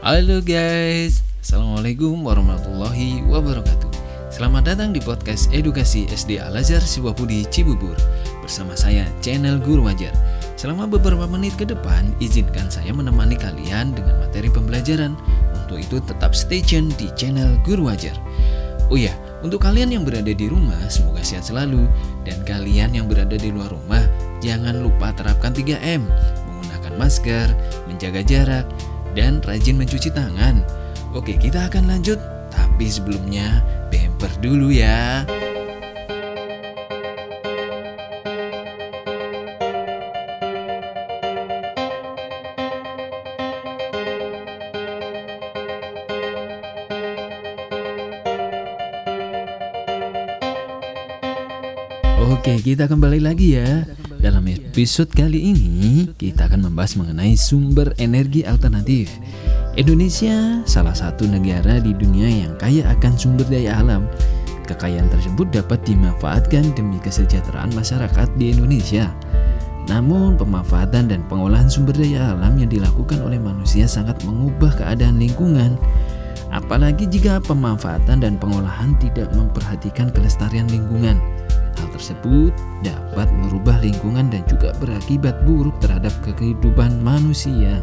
Halo guys, Assalamualaikum warahmatullahi wabarakatuh. Selamat datang di podcast edukasi SD Al-Azhar Siwapudi Cibubur Bersama saya, channel Guru Wajar. Selama beberapa menit ke depan, izinkan saya menemani kalian dengan materi pembelajaran. Untuk itu tetap stay tune di channel Guru Wajar. Oh ya, untuk kalian yang berada di rumah, semoga sehat selalu. Dan kalian yang berada di luar rumah, jangan lupa terapkan 3M Menggunakan masker, menjaga jarak, dan rajin mencuci tangan. Oke, kita akan lanjut, tapi sebelumnya bemper dulu ya. Oke, kita kembali lagi ya. Dalam episode kali ini, kita akan membahas mengenai sumber energi alternatif. Indonesia salah satu negara di dunia yang kaya akan sumber daya alam. Kekayaan tersebut dapat dimanfaatkan demi kesejahteraan masyarakat di Indonesia. Namun, pemanfaatan dan pengolahan sumber daya alam yang dilakukan oleh manusia sangat mengubah keadaan lingkungan. Apalagi jika pemanfaatan dan pengolahan tidak memperhatikan kelestarian lingkungan. Hal tersebut dapat merubah lingkungan dan juga berakibat buruk terhadap kehidupan manusia.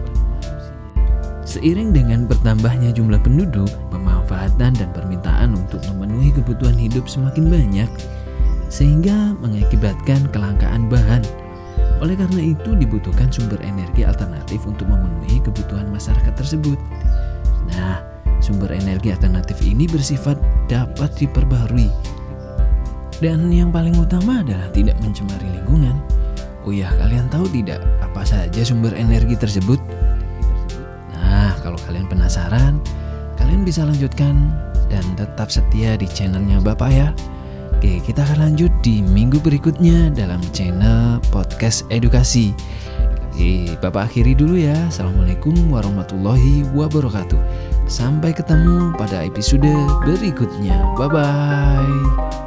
Seiring dengan bertambahnya jumlah penduduk, pemanfaatan dan permintaan untuk memenuhi kebutuhan hidup semakin banyak, sehingga mengakibatkan kelangkaan bahan. Oleh karena itu, dibutuhkan sumber energi alternatif untuk memenuhi kebutuhan masyarakat tersebut. Nah, sumber energi alternatif ini bersifat dapat diperbaharui dan yang paling utama adalah tidak mencemari lingkungan. Oh ya, kalian tahu tidak apa saja sumber energi tersebut? Nah, kalau kalian penasaran, kalian bisa lanjutkan dan tetap setia di channelnya Bapak ya. Oke, kita akan lanjut di minggu berikutnya dalam channel podcast edukasi. Oke, Bapak akhiri dulu ya. Assalamualaikum warahmatullahi wabarakatuh. Sampai ketemu pada episode berikutnya. Bye bye.